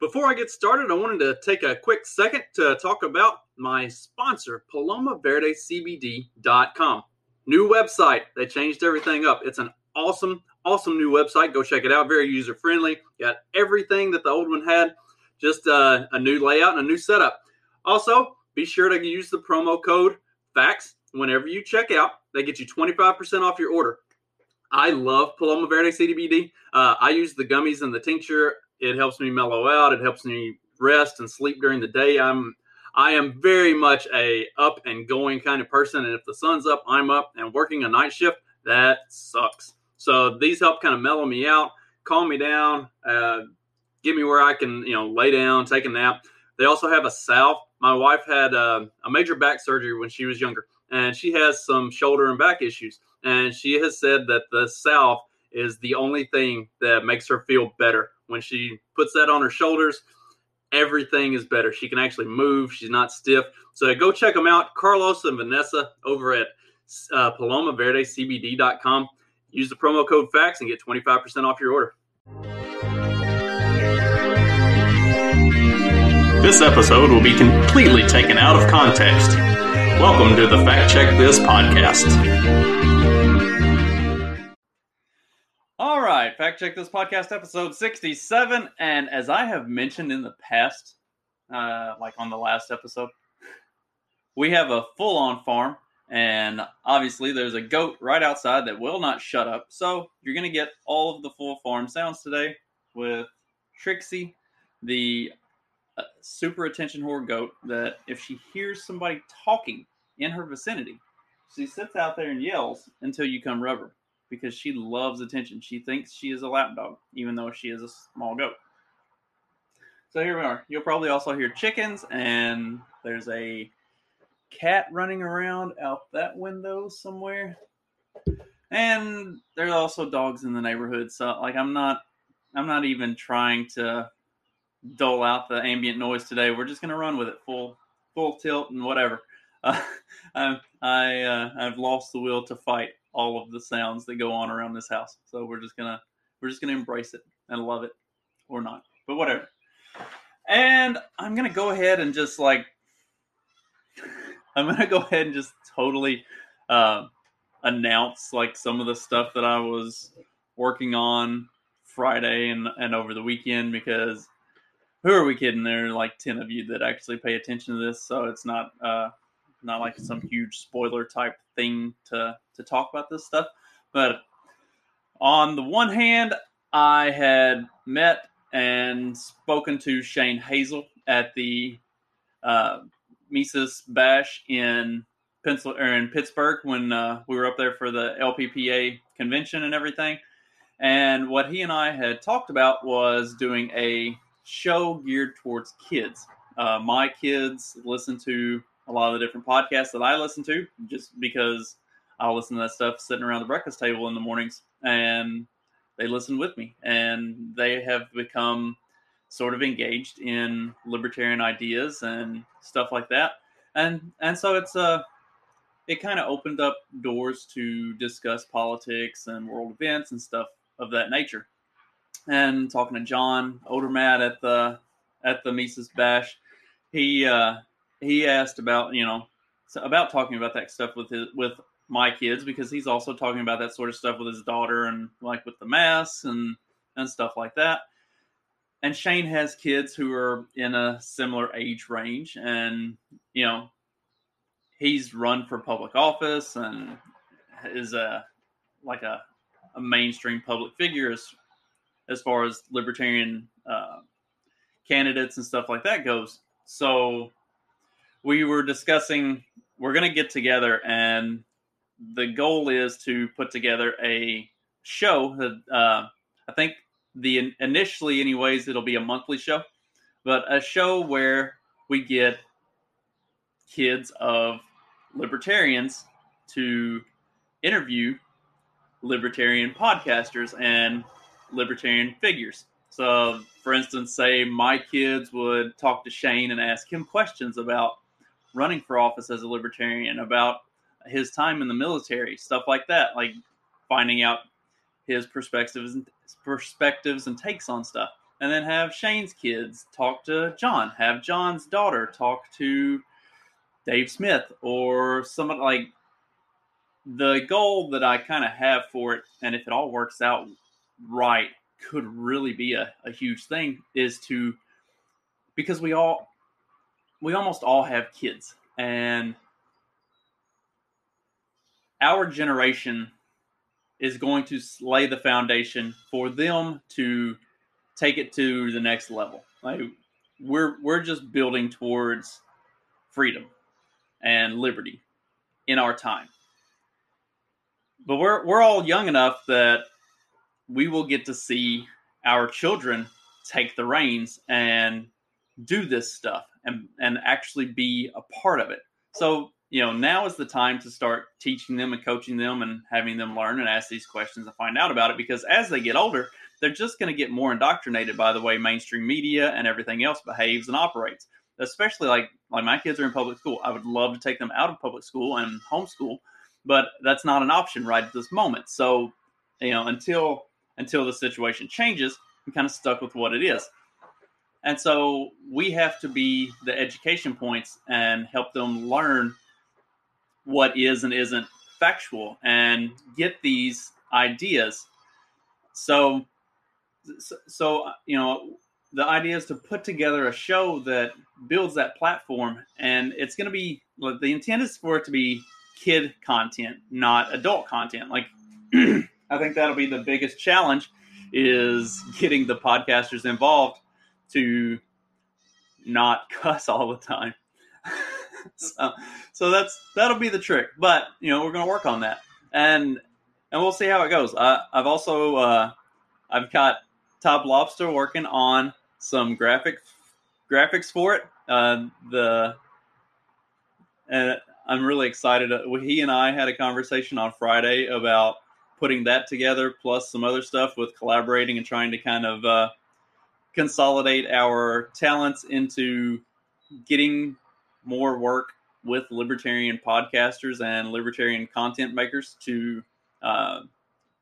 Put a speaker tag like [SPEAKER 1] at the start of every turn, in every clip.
[SPEAKER 1] Before I get started, I wanted to take a quick second to talk about my sponsor, PalomaVerdeCBD.com. New website. They changed everything up. It's an awesome, awesome new website. Go check it out. Very user friendly. Got everything that the old one had, just uh, a new layout and a new setup. Also, be sure to use the promo code FACTS whenever you check out. They get you 25% off your order. I love Paloma Verde CBD. Uh, I use the gummies and the tincture. It helps me mellow out. It helps me rest and sleep during the day. I'm I am very much a up and going kind of person, and if the sun's up, I'm up. And working a night shift, that sucks. So these help kind of mellow me out, calm me down, uh, get me where I can you know lay down, take a nap. They also have a salve. My wife had uh, a major back surgery when she was younger, and she has some shoulder and back issues. And she has said that the salve is the only thing that makes her feel better. When she puts that on her shoulders, everything is better. She can actually move. She's not stiff. So go check them out. Carlos and Vanessa over at uh, PalomaVerdeCBD.com. Use the promo code FACTS and get 25% off your order. This episode will be completely taken out of context. Welcome to the Fact Check This podcast. All right, Fact Check This podcast, episode 67. And as I have mentioned in the past, uh, like on the last episode, we have a full on farm. And obviously, there's a goat right outside that will not shut up. So, you're going to get all of the full farm sounds today with Trixie, the uh, super attention whore goat. That if she hears somebody talking in her vicinity, she sits out there and yells until you come rub her because she loves attention. She thinks she is a lap dog, even though she is a small goat. So here we are. You'll probably also hear chickens, and there's a cat running around out that window somewhere. And there's also dogs in the neighborhood. So like I'm not I'm not even trying to dole out the ambient noise today. We're just gonna run with it full full tilt and whatever. Uh, I I uh, I've lost the will to fight all of the sounds that go on around this house. So we're just gonna we're just gonna embrace it and love it or not, but whatever. And I'm gonna go ahead and just like I'm gonna go ahead and just totally uh, announce like some of the stuff that I was working on Friday and and over the weekend because who are we kidding? There are like ten of you that actually pay attention to this, so it's not uh, not like some huge spoiler type thing to to talk about this stuff. But on the one hand, I had met and spoken to Shane Hazel at the uh, Mises Bash in Pencil or in Pittsburgh when uh, we were up there for the LPPA convention and everything. And what he and I had talked about was doing a show geared towards kids. Uh, my kids listen to a lot of the different podcasts that I listen to just because I'll listen to that stuff sitting around the breakfast table in the mornings and they listen with me and they have become sort of engaged in libertarian ideas and stuff like that. And and so it's uh it kind of opened up doors to discuss politics and world events and stuff of that nature. And talking to John Odermatt at the at the Mises Bash, he uh, he asked about you know about talking about that stuff with his with my kids because he's also talking about that sort of stuff with his daughter and like with the mass and and stuff like that. And Shane has kids who are in a similar age range, and you know he's run for public office and is a like a, a mainstream public figure as as far as libertarian uh, candidates and stuff like that goes. So we were discussing we're going to get together and the goal is to put together a show that uh, I think the initially anyways it'll be a monthly show but a show where we get kids of libertarians to interview libertarian podcasters and libertarian figures. So for instance say my kids would talk to shane and ask him questions about running for office as a libertarian, about his time in the military, stuff like that, like finding out his perspectives and perspectives and takes on stuff. and then have Shane's kids talk to John, have John's daughter talk to Dave Smith or someone like the goal that I kind of have for it, and if it all works out right, could really be a, a huge thing is to because we all we almost all have kids and our generation is going to lay the foundation for them to take it to the next level. Like we're we're just building towards freedom and liberty in our time. But we're we're all young enough that we will get to see our children take the reins and do this stuff and and actually be a part of it. So you know, now is the time to start teaching them and coaching them and having them learn and ask these questions and find out about it because as they get older, they're just going to get more indoctrinated by the way mainstream media and everything else behaves and operates. Especially like like my kids are in public school. I would love to take them out of public school and homeschool, but that's not an option right at this moment. So, you know, until until the situation changes, I'm kind of stuck with what it is. And so we have to be the education points and help them learn what is and isn't factual and get these ideas. So, so you know, the idea is to put together a show that builds that platform, and it's going to be the intent is for it to be kid content, not adult content. Like, I think that'll be the biggest challenge is getting the podcasters involved to not cuss all the time. so, so that's that'll be the trick. But you know, we're going to work on that, and and we'll see how it goes. I, I've also uh, I've got Top Lobster working on some graphic graphics for it. Uh, the and I'm really excited. He and I had a conversation on Friday about putting that together, plus some other stuff with collaborating and trying to kind of uh, consolidate our talents into getting more work with libertarian podcasters and libertarian content makers to uh,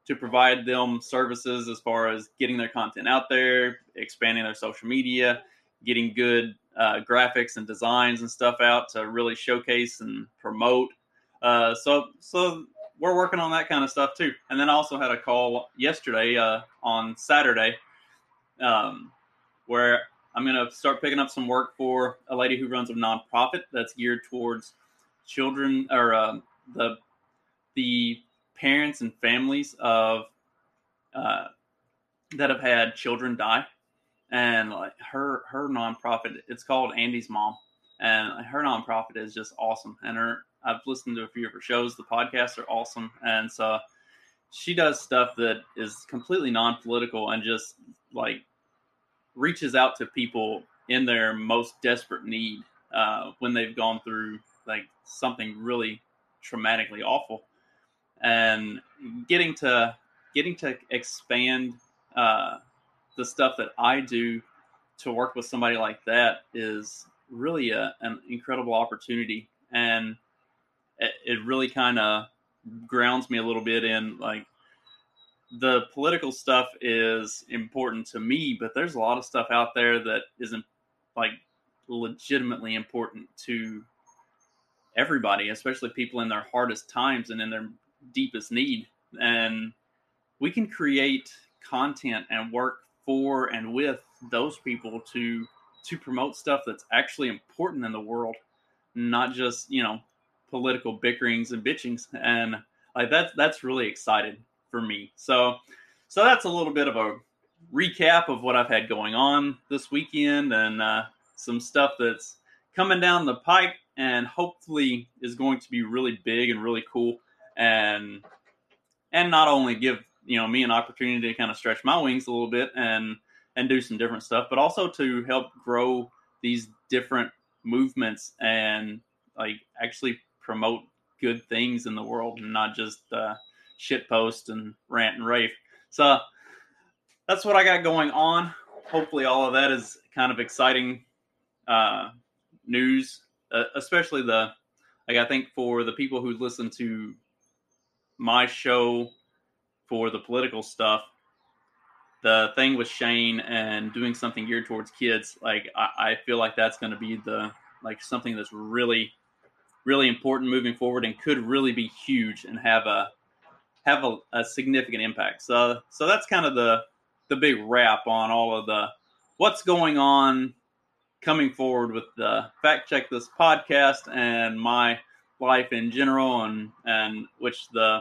[SPEAKER 1] to provide them services as far as getting their content out there, expanding their social media, getting good uh, graphics and designs and stuff out to really showcase and promote. Uh, so so we're working on that kind of stuff too. And then I also had a call yesterday uh, on Saturday um, where I'm going to start picking up some work for a lady who runs a nonprofit that's geared towards children or uh, the the parents and families of uh, that have had children die, and like her her nonprofit, it's called Andy's Mom, and her nonprofit is just awesome. And her I've listened to a few of her shows. The podcasts are awesome, and so she does stuff that is completely non-political and just like reaches out to people in their most desperate need uh, when they've gone through like something really traumatically awful. And getting to getting to expand uh, the stuff that I do to work with somebody like that is really a, an incredible opportunity. And it, it really kind of grounds me a little bit in like the political stuff is important to me, but there's a lot of stuff out there that isn't like legitimately important to everybody, especially people in their hardest times and in their deepest need. And we can create content and work for and with those people to to promote stuff that's actually important in the world, not just, you know, political bickerings and bitchings. And like that's that's really exciting for me. So, so that's a little bit of a recap of what I've had going on this weekend and uh, some stuff that's coming down the pike and hopefully is going to be really big and really cool and and not only give you know me an opportunity to kind of stretch my wings a little bit and and do some different stuff but also to help grow these different movements and like actually promote good things in the world and not just uh, shit post and rant and rave. So that's what I got going on. Hopefully, all of that is kind of exciting uh, news, uh, especially the like I think for the people who listen to my show for the political stuff, the thing with Shane and doing something geared towards kids, like I, I feel like that's going to be the like something that's really, really important moving forward and could really be huge and have a have a, a significant impact. So so that's kind of the the big wrap on all of the what's going on coming forward with the fact check this podcast and my life in general and and which the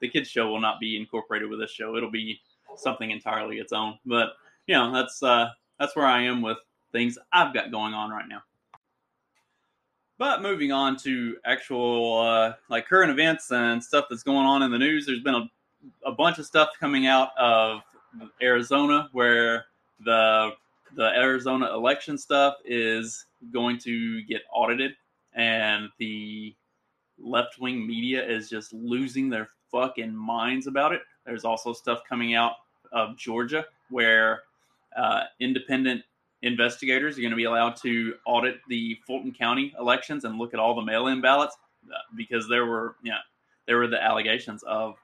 [SPEAKER 1] the kids show will not be incorporated with this show. It'll be something entirely its own. But you know that's uh that's where i am with things i've got going on right now but moving on to actual uh, like current events and stuff that's going on in the news there's been a, a bunch of stuff coming out of arizona where the the Arizona election stuff is going to get audited, and the left wing media is just losing their fucking minds about it. There's also stuff coming out of Georgia where uh, independent investigators are going to be allowed to audit the Fulton County elections and look at all the mail-in ballots uh, because there were, yeah, there were the allegations of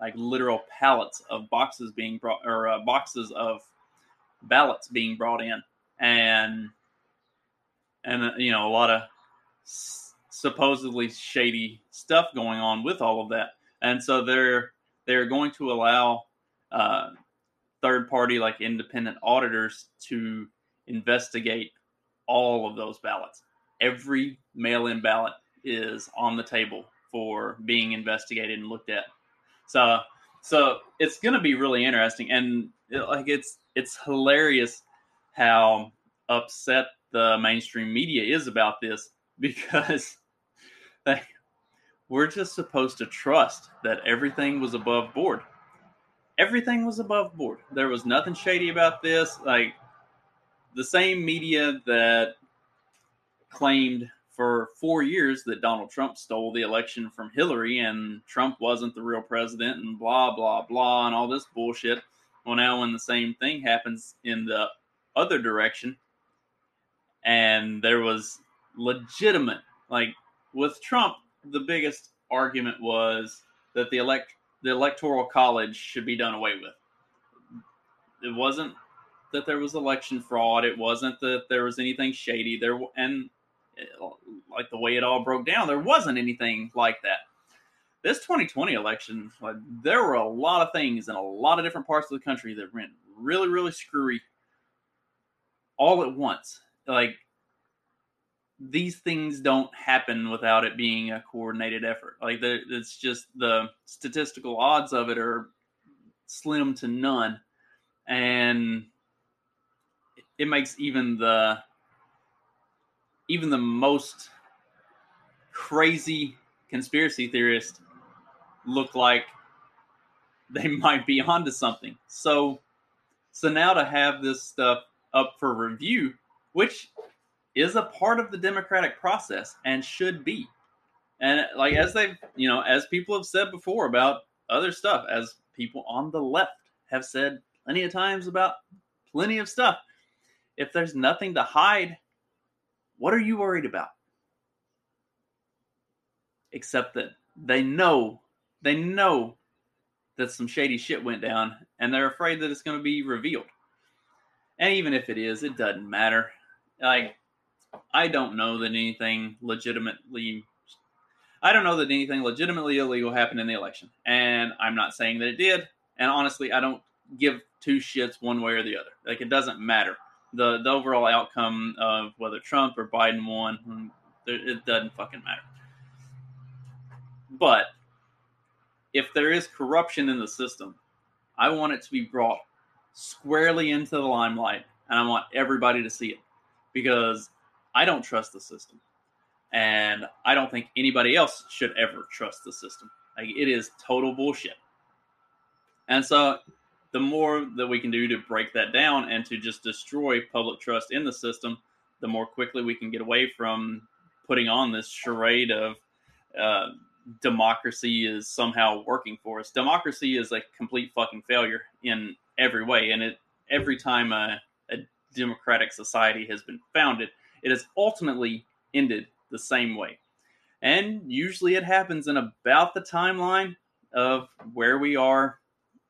[SPEAKER 1] like literal pallets of boxes being brought or uh, boxes of ballots being brought in, and and uh, you know a lot of s- supposedly shady stuff going on with all of that, and so they're they're going to allow uh, third party like independent auditors to investigate all of those ballots. Every mail in ballot is on the table for being investigated and looked at. So so it's going to be really interesting and it, like it's it's hilarious how upset the mainstream media is about this because like, we're just supposed to trust that everything was above board. Everything was above board. There was nothing shady about this. Like the same media that claimed for four years that Donald Trump stole the election from Hillary and Trump wasn't the real president and blah, blah, blah, and all this bullshit. Well, now when the same thing happens in the other direction, and there was legitimate, like with Trump, the biggest argument was that the elect the electoral college should be done away with. It wasn't that there was election fraud. It wasn't that there was anything shady. There and uh, like the way it all broke down, there wasn't anything like that. This 2020 election, like, there were a lot of things in a lot of different parts of the country that went really, really screwy all at once. Like these things don't happen without it being a coordinated effort. Like it's just the statistical odds of it are slim to none, and it makes even the even the most crazy conspiracy theorist look like they might be onto something. So so now to have this stuff up for review, which is a part of the democratic process and should be. And like as they've, you know, as people have said before about other stuff, as people on the left have said plenty of times about plenty of stuff, if there's nothing to hide, what are you worried about? Except that they know, they know that some shady shit went down and they're afraid that it's going to be revealed. And even if it is, it doesn't matter. Like, I don't know that anything legitimately. I don't know that anything legitimately illegal happened in the election. And I'm not saying that it did. And honestly, I don't give two shits one way or the other. Like, it doesn't matter the the overall outcome of whether Trump or Biden won, it doesn't fucking matter. But if there is corruption in the system, I want it to be brought squarely into the limelight, and I want everybody to see it because I don't trust the system, and I don't think anybody else should ever trust the system. Like it is total bullshit. And so the more that we can do to break that down and to just destroy public trust in the system, the more quickly we can get away from putting on this charade of uh, democracy is somehow working for us. Democracy is a complete fucking failure in every way, and it every time a, a democratic society has been founded, it has ultimately ended the same way. And usually it happens in about the timeline of where we are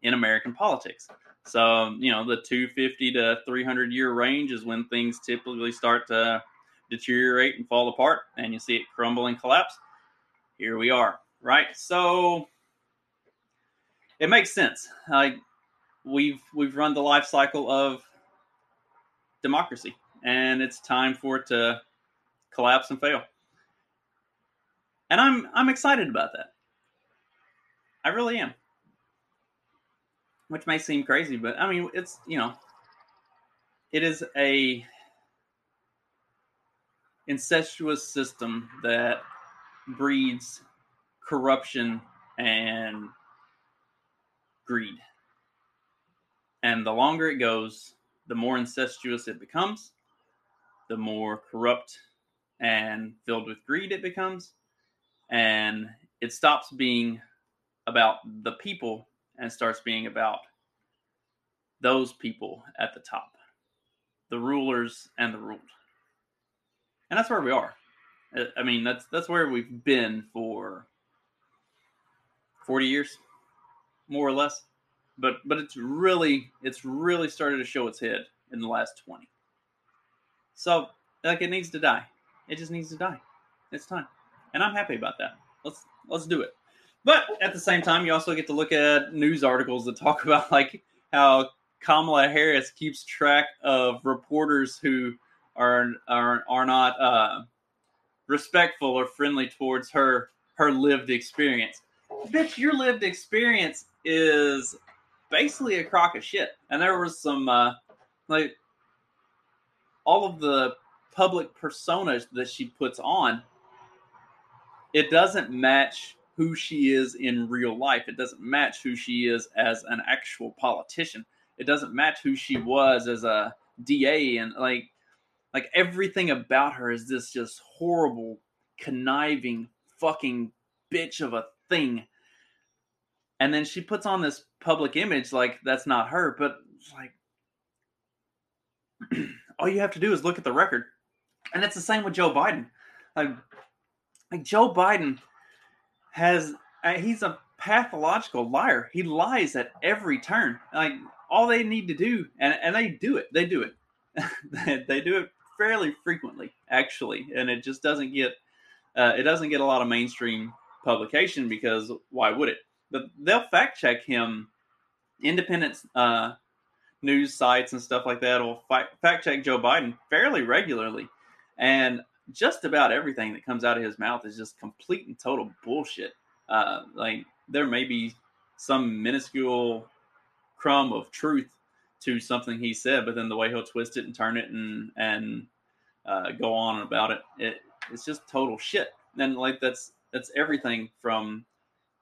[SPEAKER 1] in American politics. So, um, you know, the 250 to 300 year range is when things typically start to deteriorate and fall apart, and you see it crumble and collapse. Here we are, right? So it makes sense. Like we've we've run the life cycle of democracy, and it's time for it to collapse and fail. And I'm I'm excited about that. I really am. Which may seem crazy, but I mean it's you know it is a incestuous system that breeds corruption and greed. And the longer it goes, the more incestuous it becomes, the more corrupt and filled with greed it becomes. And it stops being about the people and starts being about those people at the top, the rulers and the ruled. And that's where we are. I mean, that's that's where we've been for 40 years, more or less. But but it's really it's really started to show its head in the last 20. So like it needs to die. It just needs to die. It's time. And I'm happy about that. Let's let's do it. But at the same time, you also get to look at news articles that talk about like how Kamala Harris keeps track of reporters who are are are not uh, respectful or friendly towards her her lived experience. Bitch, your lived experience is basically a crock of shit. And there was some uh, like all of the public personas that she puts on. It doesn't match who she is in real life. It doesn't match who she is as an actual politician. It doesn't match who she was as a DA and like like everything about her is this just horrible, conniving, fucking bitch of a thing. And then she puts on this public image like that's not her, but like all you have to do is look at the record. And it's the same with Joe Biden. Like, like Joe Biden has uh, he's a pathological liar. He lies at every turn. Like all they need to do, and, and they do it. They do it. they do it fairly frequently, actually, and it just doesn't get uh, it doesn't get a lot of mainstream publication because why would it? But they'll fact check him. Independent uh, news sites and stuff like that will fact check Joe Biden fairly regularly, and just about everything that comes out of his mouth is just complete and total bullshit. Uh, like there may be some minuscule crumb of truth to something he said, but then the way he'll twist it and turn it and and uh, go on about it, it it's just total shit. And like that's that's everything from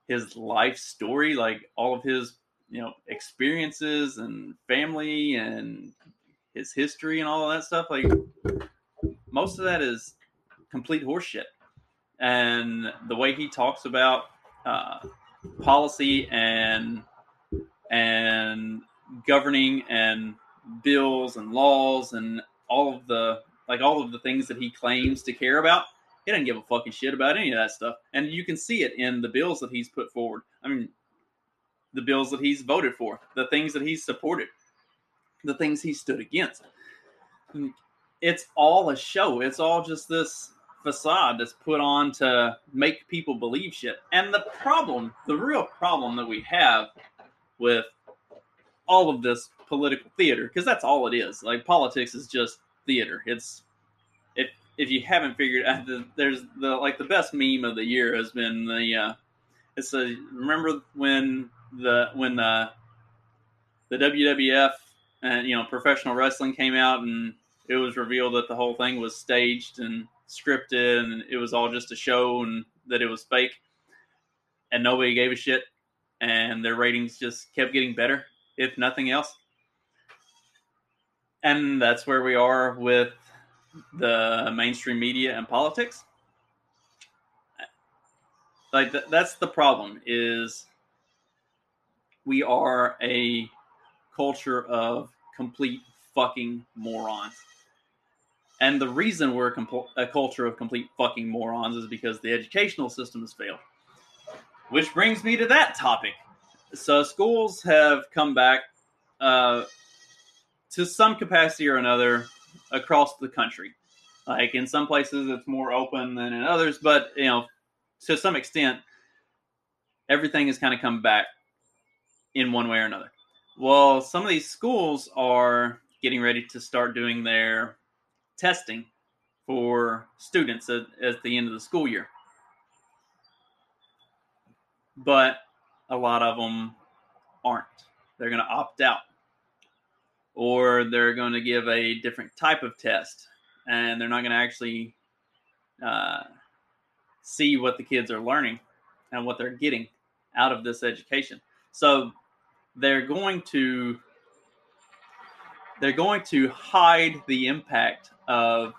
[SPEAKER 1] his life story, like all of his you know experiences and family and his history and all of that stuff. Like most of that is complete horseshit. And the way he talks about uh, policy and and governing and bills and laws and all of the like all of the things that he claims to care about. He doesn't give a fucking shit about any of that stuff. And you can see it in the bills that he's put forward. I mean, the bills that he's voted for, the things that he's supported, the things he stood against. It's all a show. It's all just this facade that's put on to make people believe shit. And the problem, the real problem that we have with all of this political theater, because that's all it is. Like politics is just theater. It's if if you haven't figured out, there's the like the best meme of the year has been the uh, it's a remember when the when the the WWF and you know professional wrestling came out and it was revealed that the whole thing was staged and scripted and it was all just a show and that it was fake. And nobody gave a shit and their ratings just kept getting better if nothing else. And that's where we are with the mainstream media and politics. Like th- that's the problem is we are a culture of complete fucking morons and the reason we're a, compl- a culture of complete fucking morons is because the educational system has failed which brings me to that topic so schools have come back uh, to some capacity or another across the country. Like in some places, it's more open than in others, but you know, to some extent, everything has kind of come back in one way or another. Well, some of these schools are getting ready to start doing their testing for students at, at the end of the school year. But a lot of them aren't. They're going to opt out. Or they're going to give a different type of test and they're not going to actually uh, see what the kids are learning and what they're getting out of this education. So they're going to they're going to hide the impact of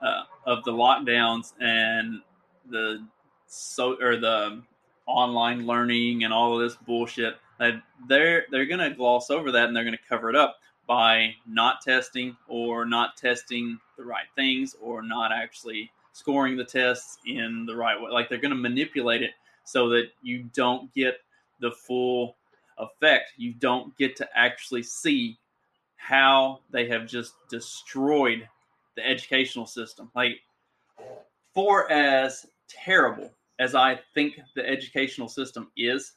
[SPEAKER 1] uh, of the lockdowns and the so or the online learning and all of this bullshit. That they're they're going to gloss over that and they're going to cover it up by not testing or not testing the right things or not actually scoring the tests in the right way. Like they're going to manipulate it so that you don't get the full effect. You don't get to actually see how they have just destroyed the educational system. Like, for as terrible as I think the educational system is,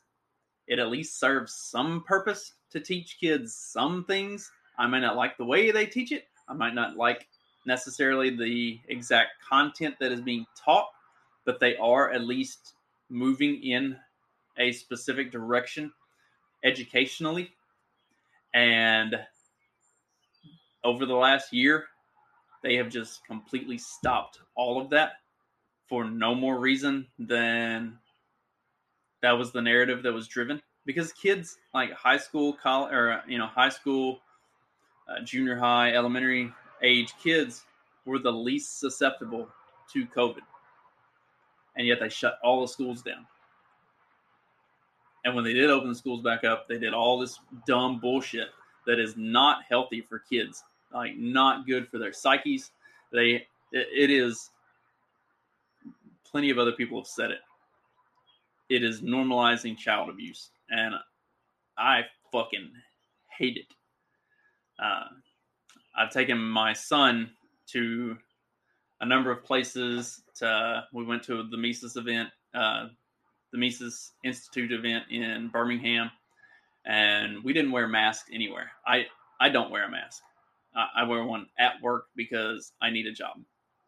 [SPEAKER 1] it at least serves some purpose to teach kids some things. I may not like the way they teach it. I might not like necessarily the exact content that is being taught, but they are at least moving in a specific direction educationally. And over the last year, they have just completely stopped all of that for no more reason than that was the narrative that was driven. Because kids like high school college or you know high school uh, junior high elementary age kids were the least susceptible to covid. And yet they shut all the schools down. And when they did open the schools back up they did all this dumb bullshit that is not healthy for kids like not good for their psyches they it, is plenty of other people have said it it is normalizing child abuse and I fucking hate it. Uh, I've taken my son to a number of places. To, we went to the Mises event, uh, the Mises Institute event in Birmingham, and we didn't wear masks anywhere. I I don't wear a mask. I, I wear one at work because I need a job,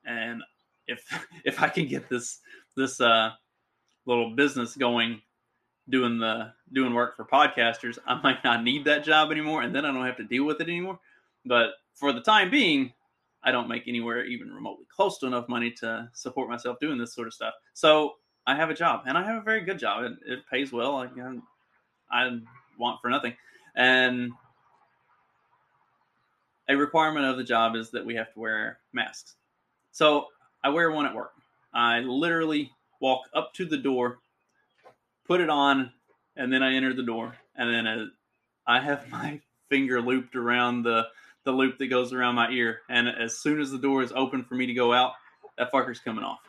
[SPEAKER 1] and if if I can get this this uh, little business going doing the doing work for podcasters, I might not need that job anymore, and then I don't have to deal with it anymore. But for the time being, I don't make anywhere even remotely close to enough money to support myself doing this sort of stuff. So I have a job, and I have a very good job. It, it pays well. I, I want for nothing, and a requirement of the job is that we have to wear masks. So I wear one at work. I literally walk up to the door put it on, and then I enter the door, and then uh, I have my finger looped around the the loop that goes around my ear, and as soon as the door is open for me to go out, that fucker's coming off.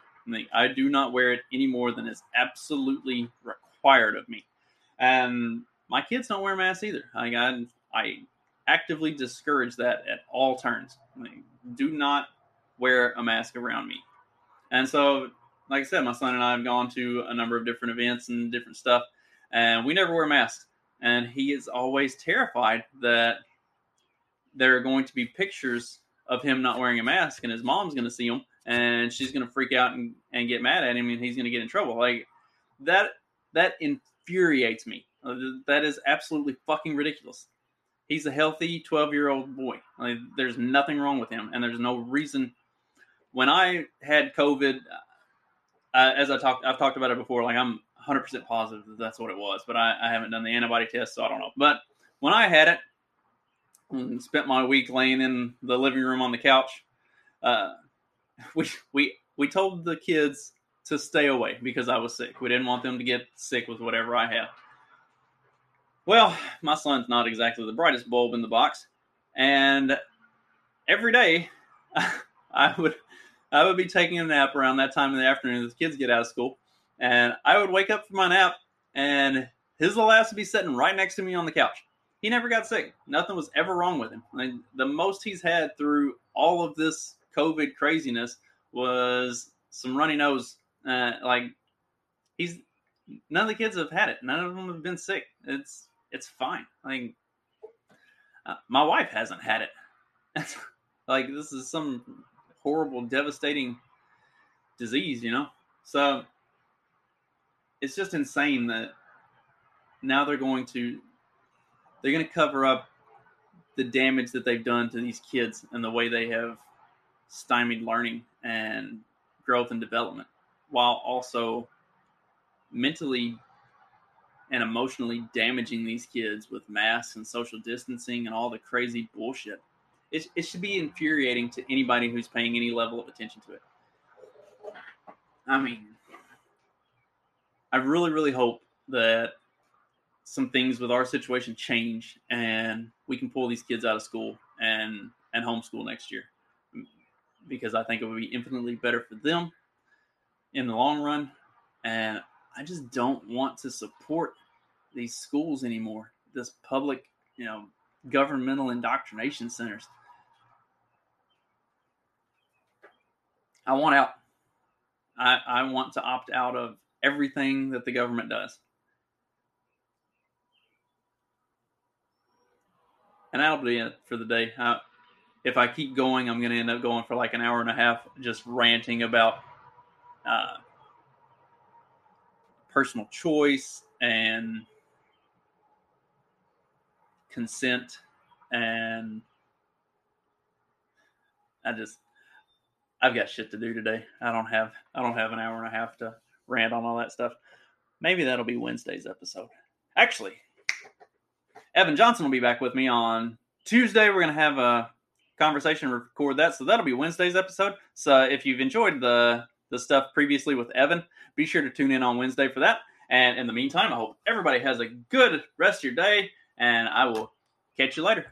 [SPEAKER 1] I do not wear it any more than is absolutely required of me, and my kids don't wear masks either. I got I actively discourage that at all turns. do not wear a mask around me, and so like I said, my son and I have gone to a number of different events and different stuff, and we never wear masks. And he is always terrified that there are going to be pictures of him not wearing a mask, and his mom's going to see him, and she's going to freak out and, and get mad at him, and he's going to get in trouble. Like that, that infuriates me. Uh, that is absolutely fucking ridiculous. He's a healthy 12 year old boy. Like, there's nothing wrong with him, and there's no reason. When I had COVID, uh, as I talked, I've talked about it before. Like I'm 100 percent positive that that's what it was, but I, I, haven't done the antibody test, so I don't know. But when I had it, and spent my week laying in the living room on the couch, uh, we we we told the kids to stay away because I was sick. We didn't want them to get sick with whatever I had. Well, my son's not exactly the brightest bulb in the box, and every day I would I would be taking a nap around that time in the afternoon the kids get out of school. And I would wake up from my nap and his little ass would be sitting right next to me on the couch. he never got sick. Nothing was ever wrong with him. I mean, the most he's had through all of this COVID craziness was some runny nose. Uh, like he's none of the kids have had it. None of them have been sick. It's it's fine. I mean, uh, my wife hasn't had it. like this is some horrible, devastating disease, you know. So it's just insane that now they're going to they're going to cover up the damage that they've done to these kids and the way they have stymied learning and growth and development while also mentally and emotionally damaging these kids with masks and social distancing and all the crazy bullshit. It, it should be infuriating to anybody who's paying any level of attention to it. I mean, I really, really hope that some things with our situation change and we can pull these kids out of school and and homeschool next year because I think it would be infinitely better for them in the long run and I just don't want to support these schools anymore this public you know governmental indoctrination centers. I want out. I, I want to opt out of everything that the government does. And that'll be it for the day. Uh, if I keep going, I'm going to end up going for like an hour and a half just ranting about uh, personal choice and consent and I just I've got shit to do today. I don't have I don't have an hour and a half to rant on all that stuff. Maybe that'll be Wednesday's episode. Actually, Evan Johnson will be back with me on Tuesday. We're going to have a conversation, record that. So that'll be Wednesday's episode. So if you've enjoyed the the stuff previously with Evan, be sure to tune in on Wednesday for that. And in the meantime, I hope everybody has a good rest of your day, and I will catch you later.